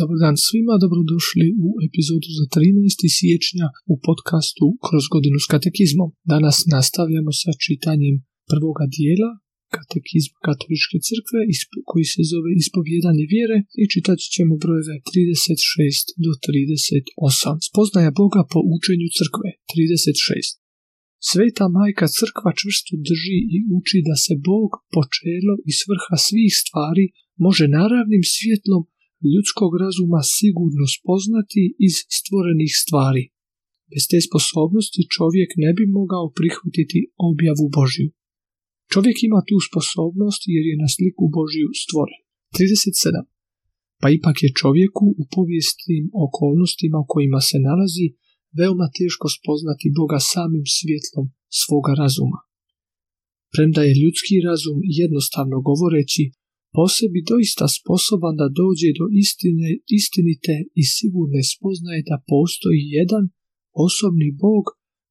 Dobar dan svima, dobrodošli u epizodu za 13. siječnja u podcastu Kroz godinu s katekizmom. Danas nastavljamo sa čitanjem prvoga dijela katekizma katoličke crkve koji se zove ispovjedanje vjere i čitat ćemo brojeve 36 do 38. Spoznaja Boga po učenju crkve 36. Sveta majka crkva čvrsto drži i uči da se Bog, počelo i svrha svih stvari može naravnim svjetlom ljudskog razuma sigurno spoznati iz stvorenih stvari. Bez te sposobnosti čovjek ne bi mogao prihvatiti objavu Božju. Čovjek ima tu sposobnost jer je na sliku Božju stvoren. 37. Pa ipak je čovjeku u povijestim okolnostima u kojima se nalazi veoma teško spoznati Boga samim svjetlom svoga razuma. Premda je ljudski razum jednostavno govoreći po sebi doista sposoban da dođe do istine, istinite i sigurne spoznaje da postoji jedan osobni Bog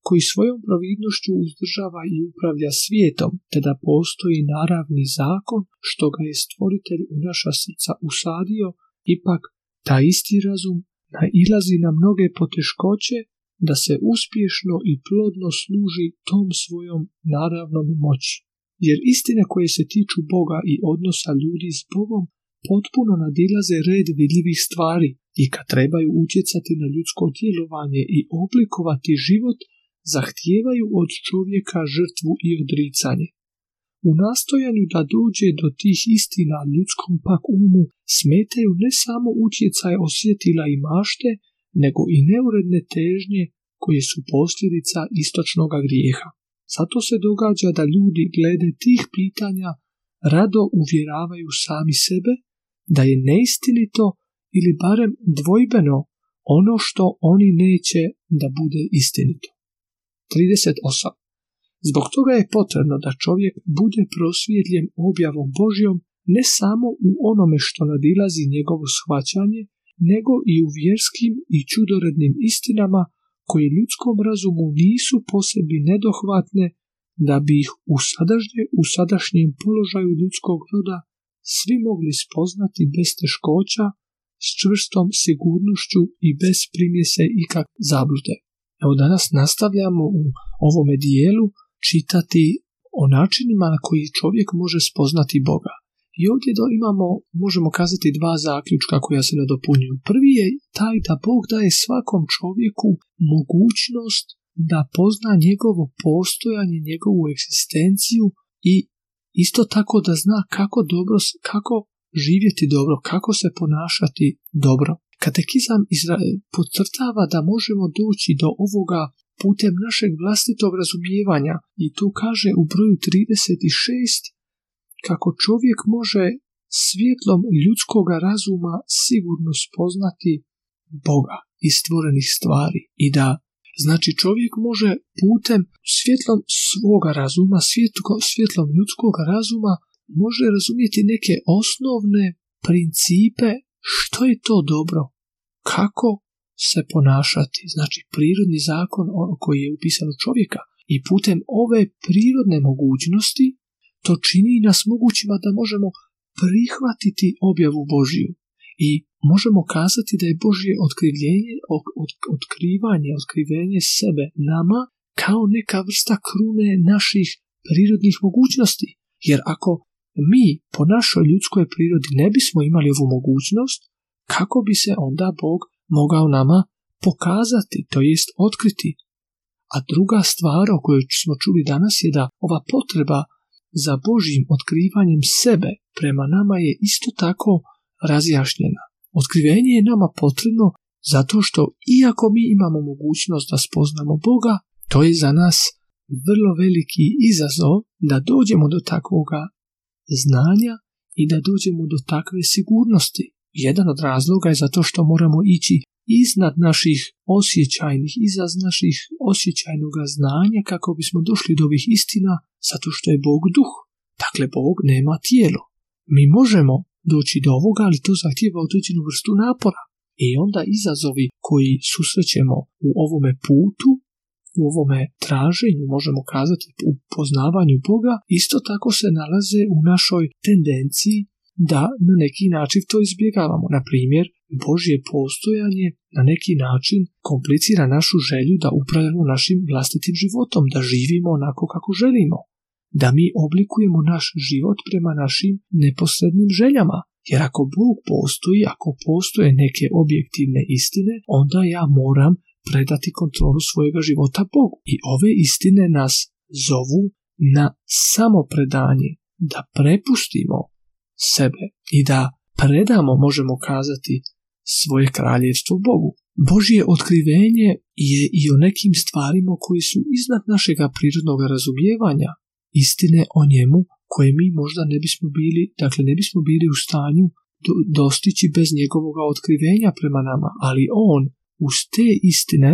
koji svojom providnošću uzdržava i upravlja svijetom, te da postoji naravni zakon što ga je stvoritelj u naša srca usadio, ipak ta isti razum nailazi na mnoge poteškoće da se uspješno i plodno služi tom svojom naravnom moći jer istine koje se tiču Boga i odnosa ljudi s Bogom potpuno nadilaze red vidljivih stvari i kad trebaju utjecati na ljudsko djelovanje i oblikovati život, zahtijevaju od čovjeka žrtvu i odricanje. U nastojanju da dođe do tih istina ljudskom pak umu smetaju ne samo utjecaj osjetila i mašte, nego i neuredne težnje koje su posljedica istočnog grijeha. Zato se događa da ljudi glede tih pitanja rado uvjeravaju sami sebe da je neistinito ili barem dvojbeno ono što oni neće da bude istinito. 38. Zbog toga je potrebno da čovjek bude prosvjetljen objavom Božjom ne samo u onome što nadilazi njegovo shvaćanje, nego i u vjerskim i čudorednim istinama koje ljudskom razumu nisu posebi nedohvatne da bi ih u, sadašnje, u sadašnjem položaju ljudskog roda svi mogli spoznati bez teškoća, s čvrstom sigurnošću i bez primjese ikak zablude. Evo danas nastavljamo u ovome dijelu čitati o načinima na koji čovjek može spoznati Boga. I ovdje do imamo, možemo kazati, dva zaključka koja se nadopunjuju. Prvi je taj da Bog daje svakom čovjeku mogućnost da pozna njegovo postojanje, njegovu egzistenciju i isto tako da zna kako dobro, kako živjeti dobro, kako se ponašati dobro. Katekizam podcrtava da možemo doći do ovoga putem našeg vlastitog razumijevanja i tu kaže u broju 36 kako čovjek može svjetlom ljudskog razuma sigurno spoznati Boga i stvorenih stvari i da znači čovjek može putem svjetlom svoga razuma, svjetlo, svjetlom ljudskog razuma može razumjeti neke osnovne principe što je to dobro, kako se ponašati, znači prirodni zakon koji je upisan u čovjeka i putem ove prirodne mogućnosti to čini nas mogućima da možemo prihvatiti objavu Božiju i možemo kazati da je Božje otkrivljenje, otkrivanje, otkrivenje sebe nama kao neka vrsta krune naših prirodnih mogućnosti. Jer ako mi po našoj ljudskoj prirodi ne bismo imali ovu mogućnost, kako bi se onda Bog mogao nama pokazati, to jest otkriti. A druga stvar o kojoj smo čuli danas je da ova potreba za Božjim otkrivanjem sebe prema nama je isto tako razjašnjena. Otkrivenje je nama potrebno zato što iako mi imamo mogućnost da spoznamo Boga, to je za nas vrlo veliki izazov da dođemo do takvoga znanja i da dođemo do takve sigurnosti. Jedan od razloga je zato što moramo ići iznad naših osjećajnih, iznad naših osjećajnog znanja kako bismo došli do ovih istina zato što je Bog duh. Dakle, Bog nema tijelo. Mi možemo doći do ovoga, ali to zahtjeva određenu vrstu napora. I onda izazovi koji susrećemo u ovome putu, u ovome traženju, možemo kazati u poznavanju Boga, isto tako se nalaze u našoj tendenciji da na neki način to izbjegavamo. Na primjer, Božje postojanje na neki način komplicira našu želju da upravljamo našim vlastitim životom, da živimo onako kako želimo, da mi oblikujemo naš život prema našim neposrednim željama. Jer ako Bog postoji, ako postoje neke objektivne istine, onda ja moram predati kontrolu svojega života Bogu. I ove istine nas zovu na samopredanje, da prepustimo sebe i da predamo, možemo kazati, svoje kraljevstvo Bogu. Božje otkrivenje je i o nekim stvarima koji su iznad našega prirodnog razumijevanja, istine o njemu koje mi možda ne bismo bili, dakle ne bismo bili u stanju dostići bez njegovog otkrivenja prema nama, ali on uz te istine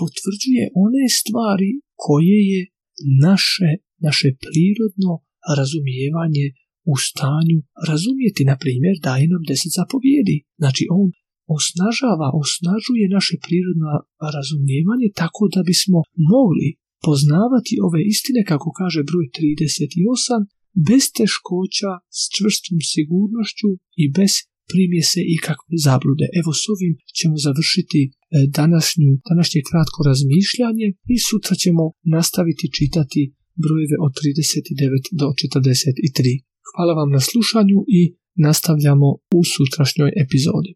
potvrđuje one stvari koje je naše, naše prirodno razumijevanje u stanju razumijeti, na primjer, daje nam deset zapovjedi. Znači, on osnažava, osnažuje naše prirodno razumijevanje tako da bismo mogli poznavati ove istine, kako kaže broj 38, bez teškoća, s čvrstom sigurnošću i bez primjese ikakve zablude. Evo s ovim ćemo završiti e, današnju, današnje kratko razmišljanje i sutra ćemo nastaviti čitati brojeve od 39 do 43. Hvala vam na slušanju i nastavljamo u sutrašnjoj epizodi.